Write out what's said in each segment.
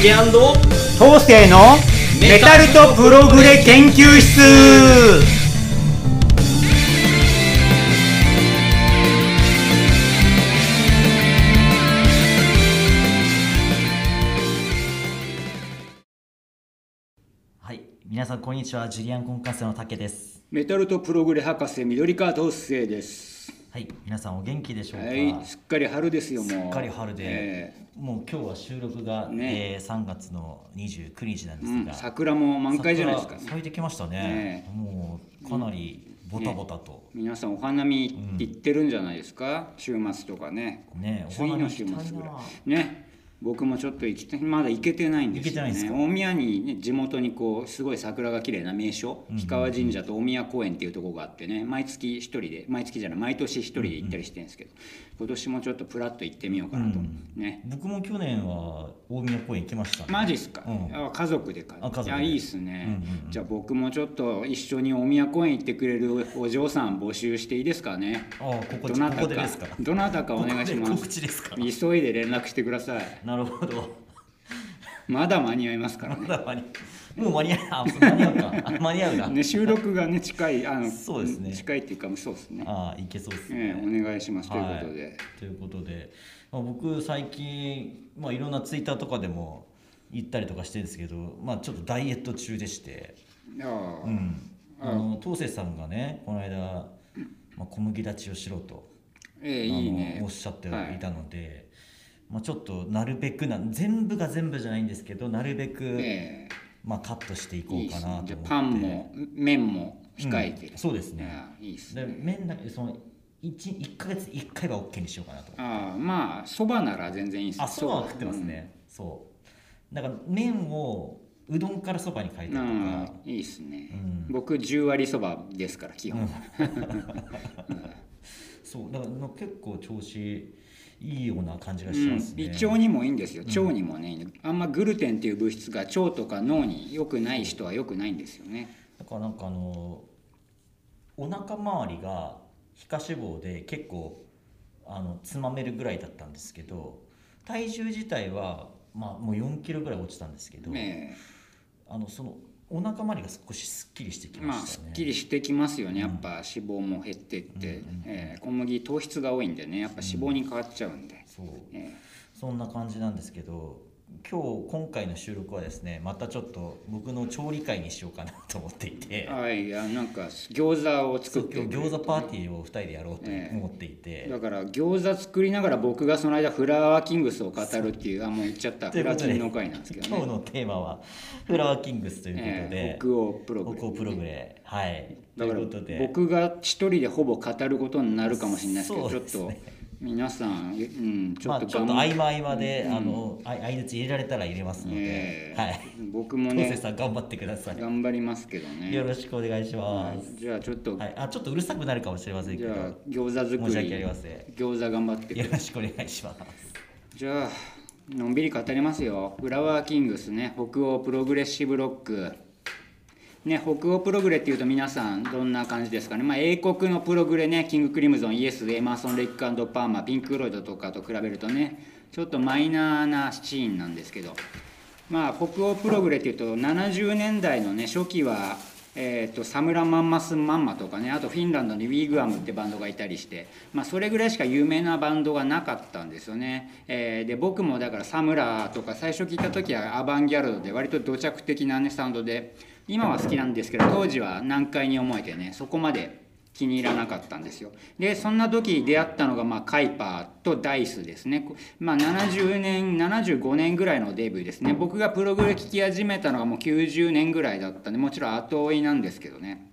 竹東勢のメタルとプログレ研究室はい、皆さんこんにちは。ジュリアンコンカッセの竹です。メタルとプログレ博士緑川東生です。はい、皆さんお元気でしょうか？はい、すっかり春ですよもう。すっかり春で、えもう今日は収録が、ねえー3月の29日なんですえうんが、桜も満開じゃないですか。桜咲いてきましたね。ねもうかなりボタボタと。皆さんお花見行ってるんじゃないですか、週末とかね。ね、お次の週末ぐらいな。ね。僕もちょっと行きまだ行けてないんですよね。大宮に、ね、地元にこうすごい桜が綺麗な名所氷川神社と大宮公園っていうところがあってね毎月一人で毎月じゃない毎年一人で行ったりしてるんですけど、今年もちょっとプラッと行ってみようかなと、ね。僕も去年は大宮公園行きました、ね。マジっすか、うん。あ家族でかあ家族で。いやいいっすね、うんうんうん。じゃあ僕もちょっと一緒に大宮公園行ってくれるお嬢さん募集していいですかね？ああ、こここどなたか。こでですか？どなたかお願いします。告知ですか？急いで連絡してくださいなるほど。まだ間に合いますからね。まだ間にもう間に合う。あ、間に合うか。あ間に合うな。ね収録がね近いあのそうですね。近いっていうかそうですね。ああ、いけそうですね。ええお願いします。ということで、はい、ということで、まあ、僕最近、まあ、いろんなツイッターとかでも言ったりとかしてるんですけど、まあ、ちょっとダイエット中でして、ああ。うん、あの東瀬さんがねこの間、まあ、小麦立ちをしろと、ええあのいいね。おっしゃっていはいたので、まあ、ちょっとなるべくな全部が全部じゃないんですけどなるべく、えまあ、カットしていこうかなと思って。ね。パンも麺も控えて。うん。そうですね。いいっすでね麺だけその 1, 1ヶ月1回は OK にしようかなとああまあそばなら全然いいっすあそばは食ってますね、そう。だから麺をうどんからそばに変えうたりとんか、いいっすね、うん。僕10割そばですから基本、そう。だから結構調子いいような感じがしうんますね、胃腸にもいいんですよ。腸にもね、あんまグルテンっていう物質が腸とか脳に良くない人は良くないんですよね。だからなんかあのお腹周りが皮下脂肪で結構あのつまめるぐらいだったんですけど体重自体はまあもう4キロぐらい落ちたんですけど、え。あのそのお腹周りが少しすっきりしてきえまあましたね、すっきりしてきますよね。やっぱ脂肪も減ってって、ええ小麦糖質が多いんでね。やっぱ脂肪に変わっちゃうんで、そう。えそんな感じなんですけど今日今回の収録はですねまたちょっと僕の調理会にしようかなと思っていて。えはいあなんか餃子を作って今日餃子パーティーを2人でやろうとええ。思っていて、だから餃子作りながら僕がその間フラワーキングスを語るっていう あもう言っちゃった。フラキンの回なんですけどね、今日のテーマはフラワーキングスということええで、北欧プログレ。北欧プログレ。はい。とだから僕が一人でほぼ語ることになるかもしれないですけどね。ちょっと皆さん、うん、ちょまあっと頑張ちょっと合間合間で、あのあ相槌入れられたら入れますので、ええ。はい。僕もねさん頑張ってください、頑張りますけどね。よろしくお願いします、じゃあちょっと、はい、あちょっとうるさくなるかもしれませんけど。じゃあ餃子作申し訳ありりません。餃子頑張ってくよろしくお願いします。じゃあのんびり語りますよ。フラワーキングスね。北欧プログレッシブロックね、北欧プログレっていうと皆さんどんな感じですかね、まあ、英国のプログレねキング・クリムゾンイエスエマーソン・レイクパーマピンク・ロイドとかと比べるとねちょっとマイナーなシーンなんですけど。まあ北欧プログレっていうと70年代のね初期はえー、とサムラ・マンマス・マンマとかねあとフィンランドにウィーグアムってバンドがいたりして、まあ、それぐらいしか有名なバンドがなかったんですよね、えーで僕もだからサムラとか最初聞いた時はアバンギャルドで割と土着的なねサウンドで今は好きなんですけど当時は難解に思えてねそこまで気に入らなかったんですよ。でそんな時出会ったのが、まあ、カイパーとダイスですね、まあ、70年75年ぐらいのデビューですね。僕がプログレ聴き始めたのがもう90年ぐらいだったんでもちろん後追いなんですけどね。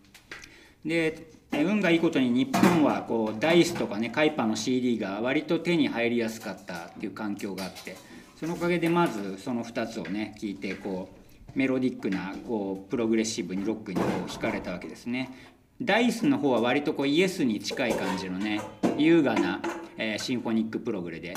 で運がいいことに日本はこうダイスとかねカイパーの CD が割と手に入りやすかったっていう環境があってそのおかげでまずその2つをね聞いてこうメロディックなこうプログレッシブにロックにこう惹かれたわけですねダイスの方は割とこうイエスに近い感じのね優雅な、えーシンフォニックプログレで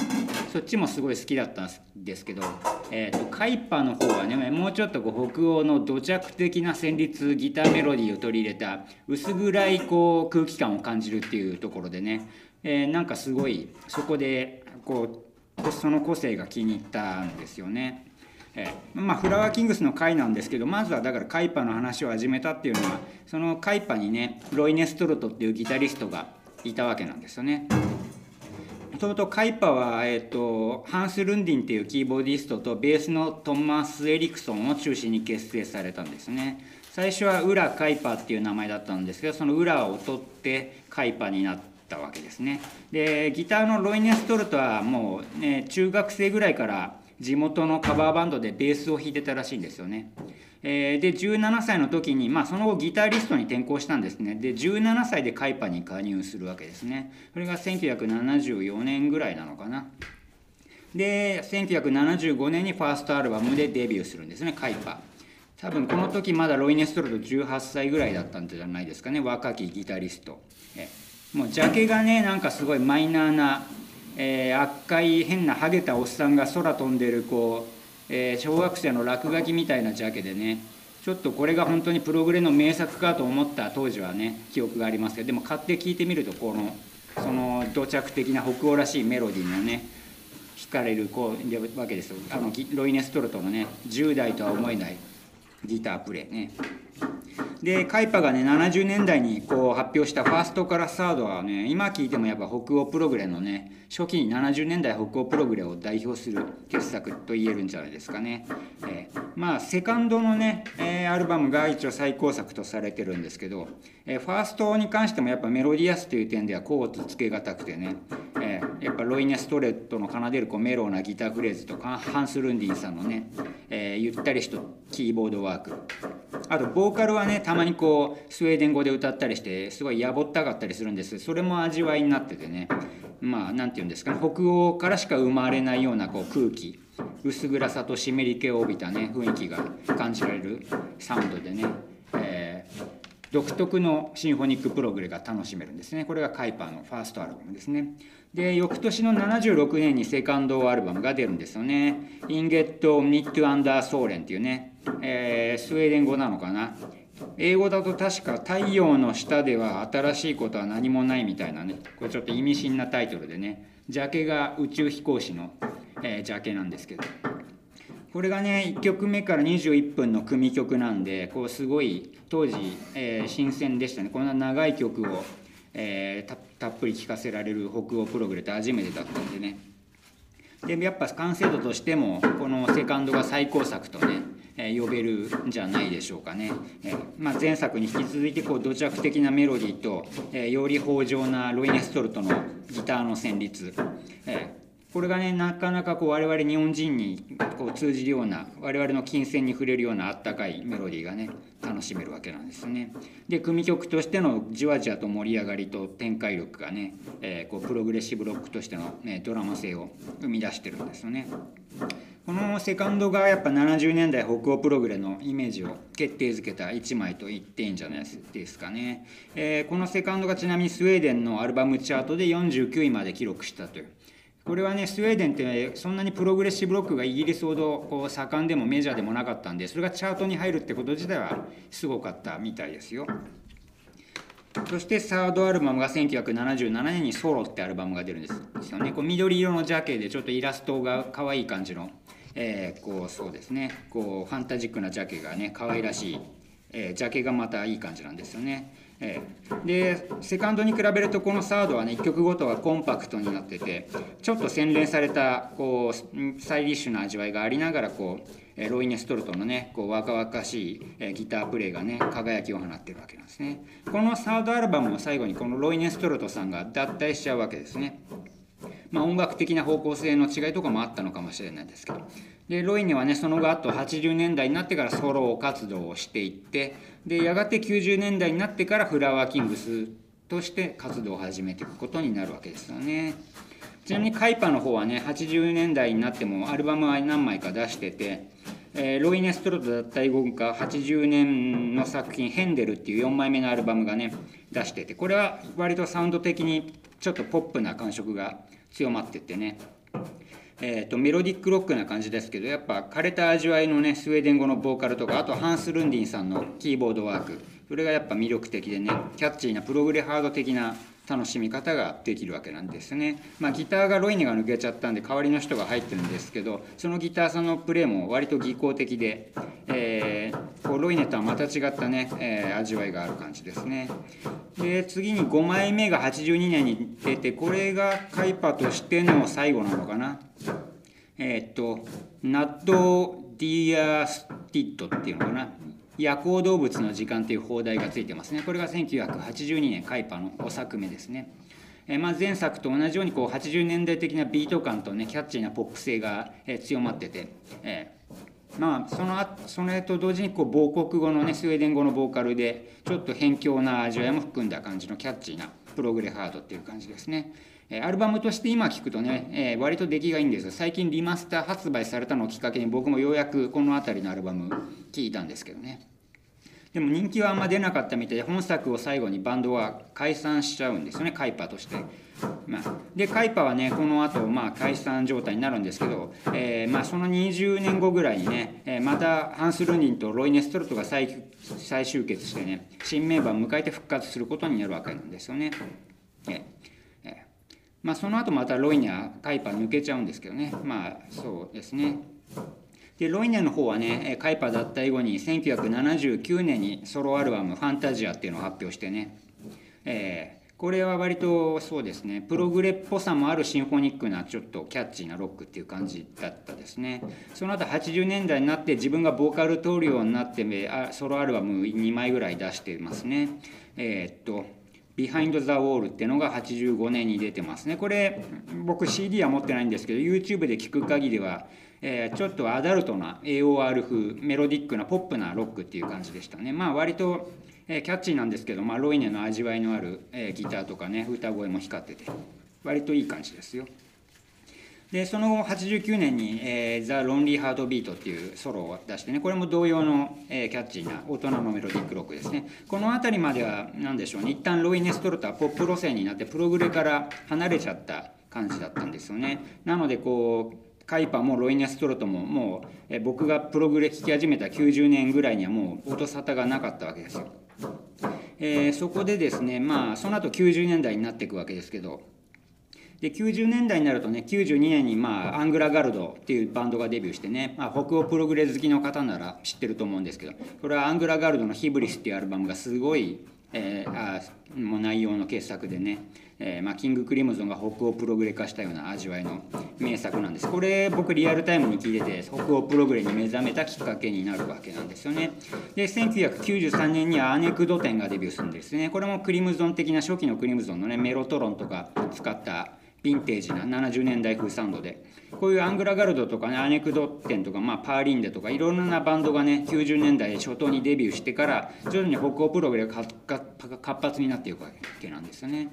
そっちもすごい好きだったんですけど、えー、とカイパーの方はねもうちょっとこう北欧の土着的な旋律ギターメロディーを取り入れた薄暗いこう空気感を感じるっていうところでね、えーなんかすごいそこでこうその個性が気に入ったんですよね。えーまあ、フラワーキングスの回なんですけどまずはだからカイパの話を始めたっていうのはそのカイパにねロイ・ネストルトっていうギタリストがいたわけなんですよね。もともとカイパは、えーと、ハンス・ルンディンっていうキーボーディストとベースのトマス・エリクソンを中心に結成されたんですね。最初はウラ・カイパっていう名前だったんですけどそのウラを取ってカイパになったわけですね。でギターのロイ・ネストルトはもう、ね、中学生ぐらいから地元のカバーバンドでベースを弾いてたらしいんですよね。え、で17歳の時に、まあ、その後ギタリストに転向したんですね。で17歳でカイパに加入するわけですね。それが1974年ぐらいなのかな。で1975年にファーストアルバムでデビューするんですねカイパ。多分この時まだロイ・ネストルト18歳ぐらいだったんじゃないですかね若きギタリスト。えもうジャケがねなんかすごいマイナーなえー、赤い変なハゲたおっさんが空飛んでるこう、えー、小学生の落書きみたいなジャケでねちょっとこれが本当にプログレの名作かと思った当時はね記憶がありますけどでも買って聞いてみるとこのその土着的な北欧らしいメロディーのね惹かれるこうわけですよ。あのロイネストルトのね10代とは思えないギタープレイね。でカイパがね70年代にこう発表したファーストからサードはね今聴いてもやっぱ北欧プログレのね初期に70年代北欧プログレを代表する傑作と言えるんじゃないですかね、えー、まあセカンドのね、えー、アルバムが一応最高作とされてるんですけど、えー、ファーストに関してもやっぱメロディアスという点ではコーツつけがたくてね、やっぱロイネ・ストレットの奏でるこうメローなギターフレーズとかハンス・ルンディンさんのね、えー、ゆったりしたキーボードワーク。あとボーカルはねたまにこうスウェーデン語で歌ったりしてすごいやぼったかったりするんです。それも味わいになっててね。まあ何て言うんですかね。北欧からしか生まれないようなこう空気。薄暗さと湿り気を帯びたね雰囲気が感じられるサウンドでね、えー、独特のシンフォニックプログレが楽しめるんですね。これがカイパのファーストアルバムですね。で翌年の76年にセカンドアルバムが出るんですよね「Inget nytt under solen」っていうね、えー、スウェーデン語なのかな。英語だと確か「太陽の下では新しいことは何もない」みたいなね。これちょっと意味深なタイトルでね。ジャケが宇宙飛行士の、えー、ジャケなんですけど。これがね1曲目から21分の組曲なんでこうすごい当時、えー、新鮮でしたね。こんな長い曲をえー、たったっぷり聞かせられる北欧プログレって初めてだったんでね。でやっぱ完成度としてもこのセカンドが最高作とね、え、呼べるんじゃないでしょうかね、え、まあ、前作に引き続いてこう土着的なメロディーと、え、より豊穣なロイネストルトのギターの旋律、これがねなかなかこう我々日本人にこう通じるような我々の金銭に触れるようなあったかいメロディーがね楽しめるわけなんですね。で組曲としてのじわじわと盛り上がりと展開力がね、えー、こうプログレッシブロックとしての、ね、ドラマ性を生み出してるんですよね。このセカンドがやっぱ70年代北欧プログレのイメージを決定づけた1枚と言っていいんじゃないですかね、えー、このセカンドがちなみにスウェーデンのアルバムチャートで49位まで記録したというこれはねスウェーデンってそんなにプログレッシブロックがイギリスほどこう盛んでもメジャーでもなかったんでそれがチャートに入るってこと自体はすごかったみたいですよ。そしてサードアルバムが1977年に「ソロ」ってアルバムが出るんですよね。こう緑色のジャケでちょっとイラストが可愛い感じの、えー、こうそうですねこうファンタジックなジャケがね可愛らしい、えー、ジャケがまたいい感じなんですよね。えー、でセカンドに比べるとこのサードはね1曲ごとはコンパクトになっててちょっと洗練されたこうスタイリッシュな味わいがありながらこうロイネ・ストルトのねこう若々しいギタープレイがね輝きを放ってるわけなんですね。このサードアルバムの最後にこのロイネ・ストルトさんが脱退しちゃうわけですね。まあ音楽的な方向性の違いとかもあったのかもしれないですけどでロイネはねその後あと80年代になってからソロ活動をしていってでやがて90年代になってからフラワーキングスとして活動を始めていくことになるわけですよね。ちなみにカイパの方はね80年代になってもアルバムは何枚か出してて、えー、ロイネストロト脱退後か80年の作品「ヘンデル」っていう4枚目のアルバムがね出しててこれは割とサウンド的にちょっとポップな感触が強まっててね。えーと、メロディックロックな感じですけどやっぱ枯れた味わいのねスウェーデン語のボーカルとかあとハンス・ルンディンさんのキーボードワーク。それがやっぱ魅力的でねキャッチーなプログレハード的な楽しみ方ができるわけなんですね。まあ、ギターがロイネが抜けちゃったんで代わりの人が入ってるんですけどそのギターさんのプレーも割と技巧的で、えー、こうロイネとはまた違ったね、えー、味わいがある感じですね。で次に5枚目が82年に出てこれがカイパとしての最後なのかな。えー、っと Nattdjurstid っていうのかな夜行動物の時間という邦題がついてますね。これが1982年カイパの5作目ですね、え、まあ前作と同じようにこう80年代的なビート感とねキャッチーなポップ性が、え、強まってて、えー、まあそのあそれと同時にこう母国語のねスウェーデン語のボーカルでちょっと辺境な味わいも含んだ感じのキャッチーなプログレハードっていう感じですね。アルバムとして今聴くとね、えー、割と出来がいいんです最近リマスター発売されたのをきっかけに僕もようやくこの辺りのアルバム聴いたんですけどね。でも人気はあんま出なかったみたいで本作を最後にバンドは解散しちゃうんですよねカイパーとして。まあ、でカイパーはねこの後まあ解散状態になるんですけど、えー、まあその20年後ぐらいにね、えー、またハンス・ルニンとロイネ・ストルトが再再集結してね新メンバーを迎えて復活することになるわけなんですよね。えーまあ、その後またロイニャカイパー抜けちゃうんですけどね。まあそうですねでロイニャの方はねカイパー脱退後に1979年にソロアルバム「ファンタジア」っていうのを発表してね、えー、これは割とそうですねプログレっぽさもあるシンフォニックなちょっとキャッチーなロックっていう感じだったですね。その後80年代になって自分がボーカルトリオになってソロアルバム2枚ぐらい出してますね。えー、っと Behind the Wall っていうのが85年に出てますね。これ僕 CD は持ってないんですけど YouTube で聞く限りは、えー、ちょっとアダルトな AOR 風メロディックなポップなロックっていう感じでしたね。まあ割と、えー、キャッチーなんですけど、まあ、ロイネの味わいのある、えー、ギターとかね歌声も光ってて割といい感じですよ。でその後89年に「えー、 The Lonely Heartbeat」っていうソロを出してねこれも同様の、えー、キャッチーな大人のメロディックロックですね。この辺りまでは何でしょうね一旦ロイネ・ストルトはポップ路線になってプログレから離れちゃった感じだったんですよね。なのでこうカイパーもロイネ・ストルトももう、え僕がプログレ聴き始めた90年ぐらいにはもう音沙汰がなかったわけですよ。えー、そこでですねまあその後90年代になっていくわけですけどで90年代になるとね92年に、まあ、アングラガルドっていうバンドがデビューしてね、まあ、北欧プログレ好きの方なら知ってると思うんですけどこれはアングラガルドの「ヒブリス」っていうアルバムがすごい、えー、あもう内容の傑作でね、えーまあ、キング・クリムゾンが北欧プログレ化したような味わいの名作なんです。これ僕リアルタイムに聞いてて北欧プログレに目覚めたきっかけになるわけなんですよね。で1993年にはアネクドテンがデビューするんですね。これもクリムゾン的な初期のクリムゾンのねメロトロンとか使ったヴィンテージな70年代風サウンドでこういうアングラガルドとかねアネクドッテンとか、まあ、パーリンデとかいろんなバンドがね90年代初頭にデビューしてから徐々に北欧プログレが活発になっていくわけなんですよね。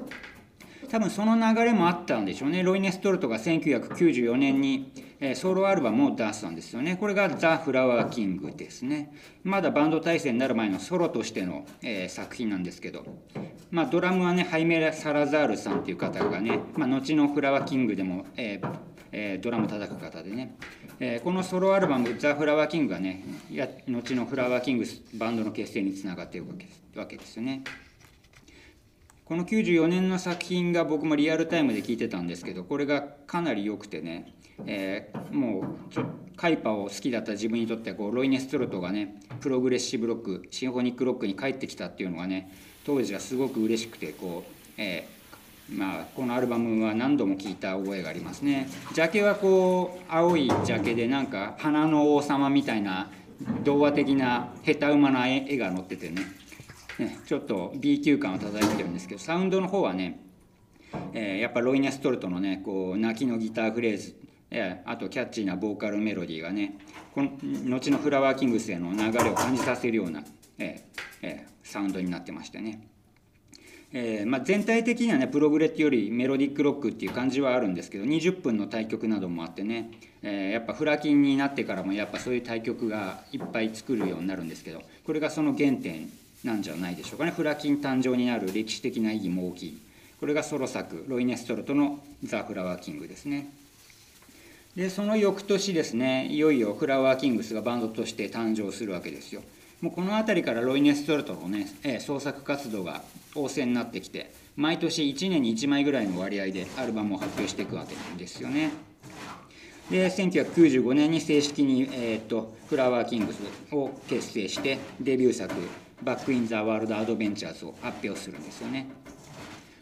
多分その流れもあったんでしょうね。ロイネストルトが1994年に、ソロアルバムを出したんですよね。これが「ザ・フラワーキング」ですね。まだバンド体制になる前のソロとしての、え、作品なんですけど。まあ、ドラムはねハイメラ・サラザールさんっていう方がね、まあ、後のフラワーキングでも、えーえ、ドラム叩く方でね、え、このソロアルバム「ザ・フラワーキング」がね後のフラワーキングバンドの結成につながっているわけですよね。この94年の作品が僕もリアルタイムで聞いてたんですけどこれがかなり良くてね、えー、もうちょカイパを好きだった自分にとってはこうロイネ・ストルトがねプログレッシブロックシンフォニックロックに帰ってきたっていうのがね当時はすごく嬉しくてこう、えー、まあ、このアルバムは何度も聴いた覚えがありますね。ジャケはこう青いジャケでなんか花の王様みたいな童話的な下手馬な絵が載っててね。ね ちょっと B 級感を漂ってるんですけどサウンドの方はね、えー、やっぱロイネストルトのねこう泣きのギターフレーズあとキャッチーなボーカルメロディーがねこの後のフラワーキングスへの流れを感じさせるような、えーえー、サウンドになってましてね。えーまあ、全体的にはねプログレットよりメロディックロックっていう感じはあるんですけど20分の対局などもあってね、えー、やっぱフラキンになってからもやっぱそういう対局がいっぱい作るようになるんですけどこれがその原点なんじゃないでしょうかねフラキン誕生になる歴史的な意義も大きいこれがソロ作ロイネストロトの「ザ・フラワーキング」ですね。でその翌年ですねいよいよフラワーキングスがバンドとして誕生するわけですよ。もうこの辺りからロイ・ネストルトのね、創作活動が旺盛になってきて毎年1年に1枚ぐらいの割合でアルバムを発表していくわけなんですよね。で1995年に正式に、えー、とフラワーキングスを結成してデビュー作「 Back in the World Adventures」を発表するんですよね。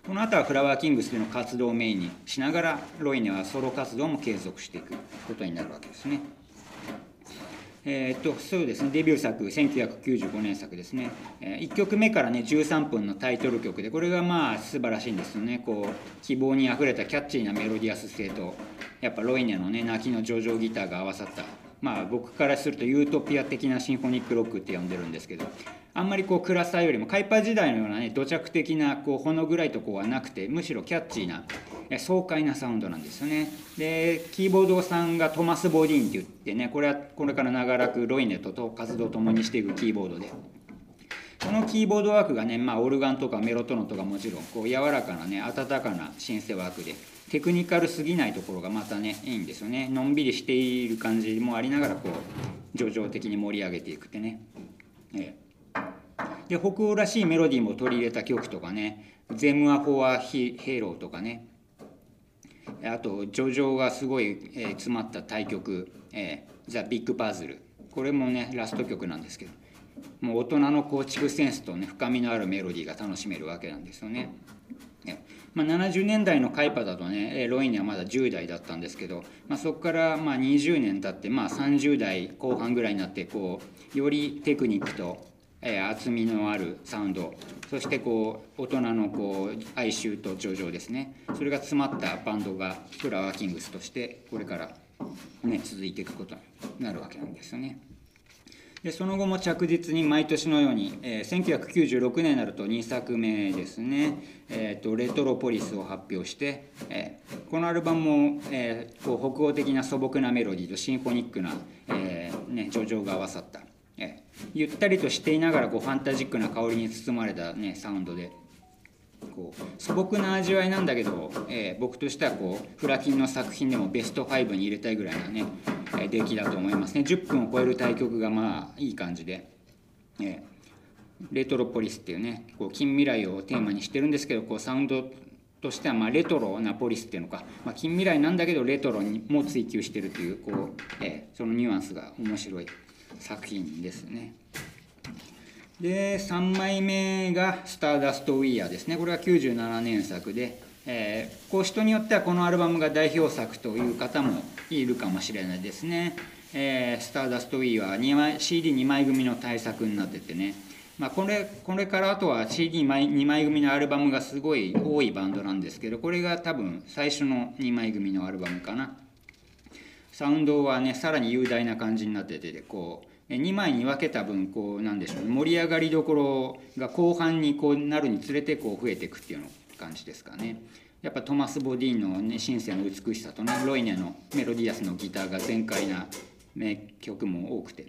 この後はフラワーキングスでの活動をメインにしながらロイネはソロ活動も継続していくことになるわけですね。えー、っとそうですねデビュー作1995年作ですね、え、1曲目からね13分のタイトル曲でこれがまあ素晴らしいんですよねこう希望にあふれたキャッチーなメロディアス性とやっぱロイネのね泣きの上々ギターが合わさったまあ僕からするとユートピア的なシンフォニックロックって呼んでるんですけどあんまりこう暗さよりもカイパー時代のようなね土着的なこうほの暗いとこはなくてむしろキャッチーな爽快なサウンドなんですよね。でキーボードさんがトマス・ボディーンって言ってねこれはこれから長らくロイネとと活動を共にしていくキーボードで。このキーボードワークがね、まあ、オルガンとかメロトノとかもちろんこう柔らかなね温かなシンセワークで。テクニカルすぎないところがまたねいいんですよね。のんびりしている感じもありながらこう叙情的に盛り上げていくってね、ええ。で北欧らしいメロディーも取り入れた曲とかね「ゼムア・フォア・ヒヘロー」とかね。あと叙情がすごい、えー詰まった対曲「えー、ザ・ビッグ・パズル」これもねラスト曲なんですけど。もう大人の構築センスとね深みのあるメロディーが楽しめるわけなんですよね。ねまあ、70年代のカイパだとねロインにはまだ10代だったんですけど、まあ、そこからまあ20年経ってまあ30代後半ぐらいになってこうよりテクニックと、えー厚みのあるサウンドそしてこう大人のこう哀愁と叙情ですねそれが詰まったバンドがフラワーキングスとしてこれから、ね、続いていくことになるわけなんですよね。でその後も着実に毎年のように、えー1996年になると2作目ですね「えーとレトロポリス」を発表して、えーこのアルバムも、えーこう北欧的な素朴なメロディーとシンフォニックな、えーね、叙情が合わさった、えーゆったりとしていながらこうファンタジックな香りに包まれた、ね、サウンドでこう素朴な味わいなんだけど、えー僕としてはこうフラキンの作品でもベスト5に入れたいぐらいなね、えー出来だと思いますね10分を超える対局がまあいい感じで、えーレトロポリスっていうねこう近未来をテーマにしてるんですけどこうサウンドとしてはまあレトロなポリスっていうのか、まあ、近未来なんだけどレトロにも追求してるというこう、えーそのニュアンスが面白い作品ですね。で3枚目が「スターダスト・ウィーヤー」ですねこれは97年作で、えーこう人によってはこのアルバムが代表作という方もいるかもしれないですね。えースターダスト・ウィーヤーは CD2 枚組の大作になっててね、まあ、これこれからあとは CD2 枚2枚組のアルバムがすごい多いバンドなんですけどこれが多分最初の2枚組のアルバムかな。サウンドはねさらに雄大な感じになっててでこう2枚に分けた分こうなんでしょうね盛り上がりどころが後半にこうなるにつれてこう増えていくっていうの感じですかね。やっぱトマス・ボディーンの、ね、シンセの美しさとねロイネのメロディアスのギターが全開な名曲も多くて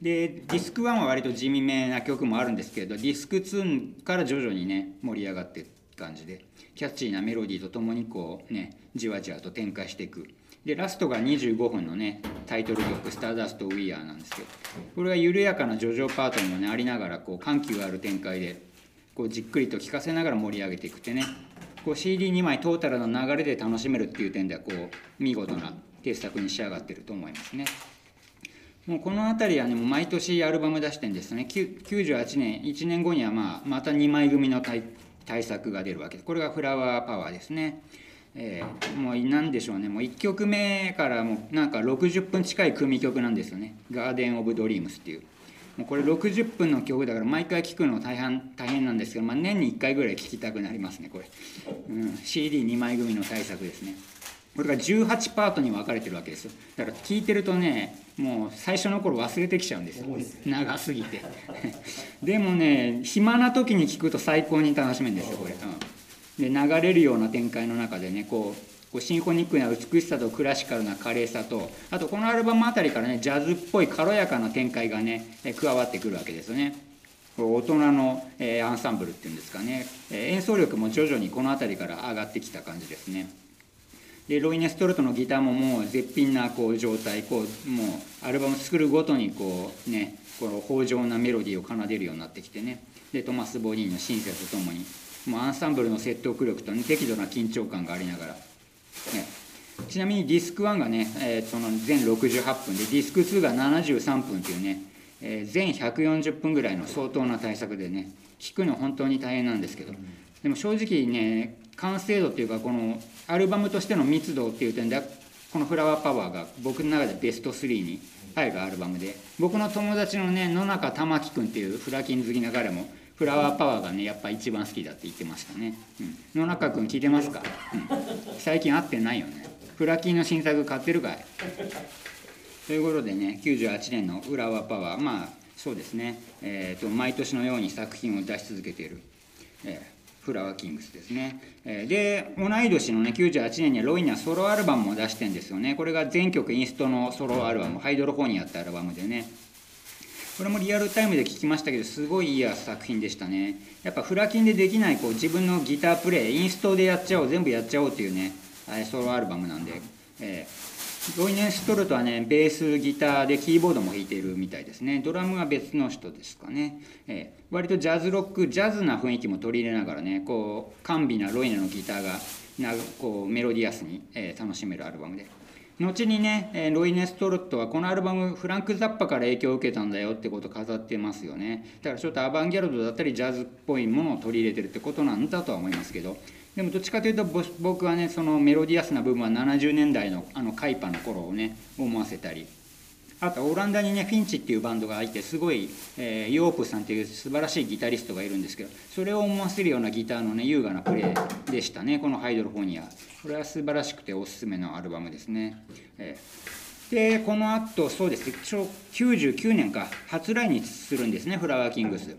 でディスク1は割と地味めな曲もあるんですけれどディスク2から徐々にね盛り上がっていく感じでキャッチーなメロディーとともにこうねじわじわと展開していくでラストが25分のねタイトル曲「スターダスト・ウィアー」なんですけどこれは緩やかな叙情パートにもねありながらこう緩急ある展開でこうじっくりと聴かせながら盛り上げていくってねこう CD2 枚トータルの流れで楽しめるっていう点ではこう見事な傑作に仕上がってると思いますね。もうこの辺りはねもう毎年アルバム出してんですね98年1年後にはまあまた2枚組の対対策が出るわけでこれがフラワーパワーですね、えーもう何でしょうね。もう1曲目からもうなんか60分近い組曲なんですよね「ガーデン・オブ・ドリームス」っていう。もうこれ60分の曲だから毎回聴くの大変大変なんですけど、まあ、年に1回ぐらい聴きたくなりますねこれ、うん、CD2 枚組の対策ですね。これが18パートに分かれてるわけですよ。だから聞いてるとねもう最初の頃忘れてきちゃうんですよ。長すぎて。でもね暇な時に聞くと最高に楽しめるんですよこれ、うん、で流れるような展開の中でねこうこうシンフォニックな美しさとクラシカルな華麗さとあとこのアルバムあたりからねジャズっぽい軽やかな展開がね加わってくるわけですよね。大人の、えアンサンブルっていうんですかね、え演奏力も徐々にこの辺りから上がってきた感じですね。でロイネ・ストルトのギターももう絶品なこう状態こうもうアルバム作るごとにこうねこの豊穣なメロディーを奏でるようになってきてね。でトマス・ボニーのシンセとともにもうアンサンブルの説得力と、ね、適度な緊張感がありながら、ね、ちなみにディスク1がね、えー、その全68分でディスク2が73分っていうね、えー、全140分ぐらいの相当な対策でね聴くの本当に大変なんですけど。でも正直ね完成度っていうかこのアルバムとしての密度っていう点でこの「フラワーパワー」が僕の中でベスト3に入るアルバムで。僕の友達のね野中玉樹君っていうフラキン好きな彼もフラワーパワーがねやっぱ一番好きだって言ってましたね、うん、野中君聞いてますか、うん、最近会ってないよね。フラキンの新作買ってるかい？ということでね98年の「フラワーパワー」まあそうですね、えーと、毎年のように作品を出し続けている、えーフラワーキングスですね。え。で、同い年のね、98年にはロイにはソロアルバムも出してんですよね。これが全曲インストのソロアルバム、ハイドロフォニアってアルバムでね。これもリアルタイムで聴きましたけど、すごいいい作品でしたね。やっぱフラキンでできないこう自分のギタープレイ、インストでやっちゃおう、全部やっちゃおうっていうね、ソロアルバムなんで、えーロイネンストルトはねベースギターでキーボードも弾いてるみたいですね。ドラムは別の人ですかね、えー、割とジャズロックジャズな雰囲気も取り入れながらねこう甘美なロイネのギターがなこうメロディアスに、えー、楽しめるアルバムで。後にね、ロイネ・ストロットはこのアルバムフランク・ザッパから影響を受けたんだよってことを飾ってますよね。だからちょっとアバンギャルドだったりジャズっぽいものを取り入れてるってことなんだとは思いますけど。でもどっちかというと僕はねそのメロディアスな部分は70年代のあのカイパの頃をね思わせたり。あとオランダにねフィンチっていうバンドがいてすごい、えー、ヨープさんっていう素晴らしいギタリストがいるんですけどそれを思わせるようなギターのね優雅なプレイでしたねこの「ハイドロフォニア」これは素晴らしくておすすめのアルバムですね、えー、でこの後そうですね99年か初来日するんですねフラワーキングス。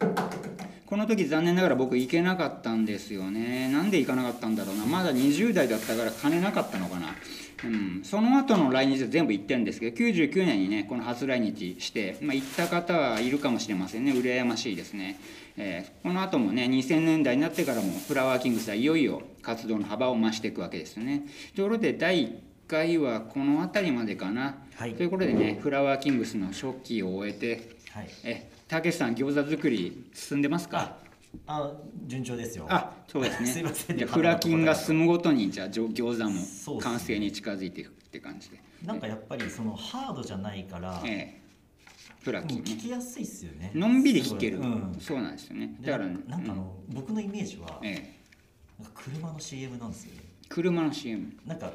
この時残念ながら僕行けなかったんですよね。なんで行かなかったんだろうな。まだ20代だったから金なかったのかな。うん、その後の来日は全部行ってるんですけど99年にねこの初来日して、まあ、行った方はいるかもしれませんね。羨ましいですね、えー、この後もね2000年代になってからもフラワーキングスはいよいよ活動の幅を増していくわけですよね。ところで第1回はこの辺りまでかな、はい、ということでねフラワーキングスの初期を終えて、はい、えたけしさん餃子作り進んでますか？あ順調ですよ。あそうですね。すいません。フラキンが進むごとにじゃあ餃子も完成に近づいていくって感じで。なんかやっぱりそのハードじゃないから、ええ、フラキン、ね、聞きやすいっすよね。のんびり聞ける、うん、そうなんですよね。だからなんかあの、うん、僕のイメージは、ええ、なんか車の CM なんですよね。車の CM なんか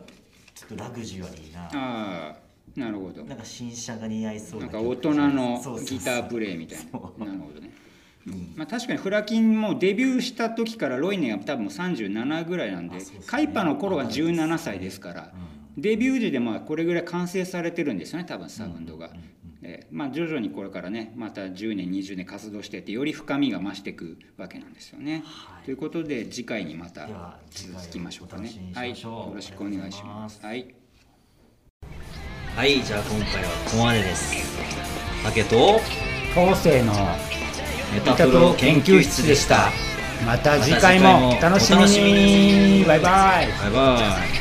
とラグジュアリーなああなるほど。なんか新車が似合いそうななんか大人のギタープレイみたいな。なるほどね。まあ、確かにフラキンもデビューした時からロイネが多分37ぐらいなんで、ね、カイパの頃が17歳ですから、デビュー時でまあこれぐらい完成されてるんですよね多分サウンドが。えー、まあ、徐々にこれからねまた10年20年活動していってより深みが増していくわけなんですよね。はい、ということで次回にまた続きましょうかね。はい、よろしくお願いします。はい、はい、じゃあ今回はここまでです。竹と後世のメタプロ研究室でした。また次回もお楽しみに。バイバイ。バイバイ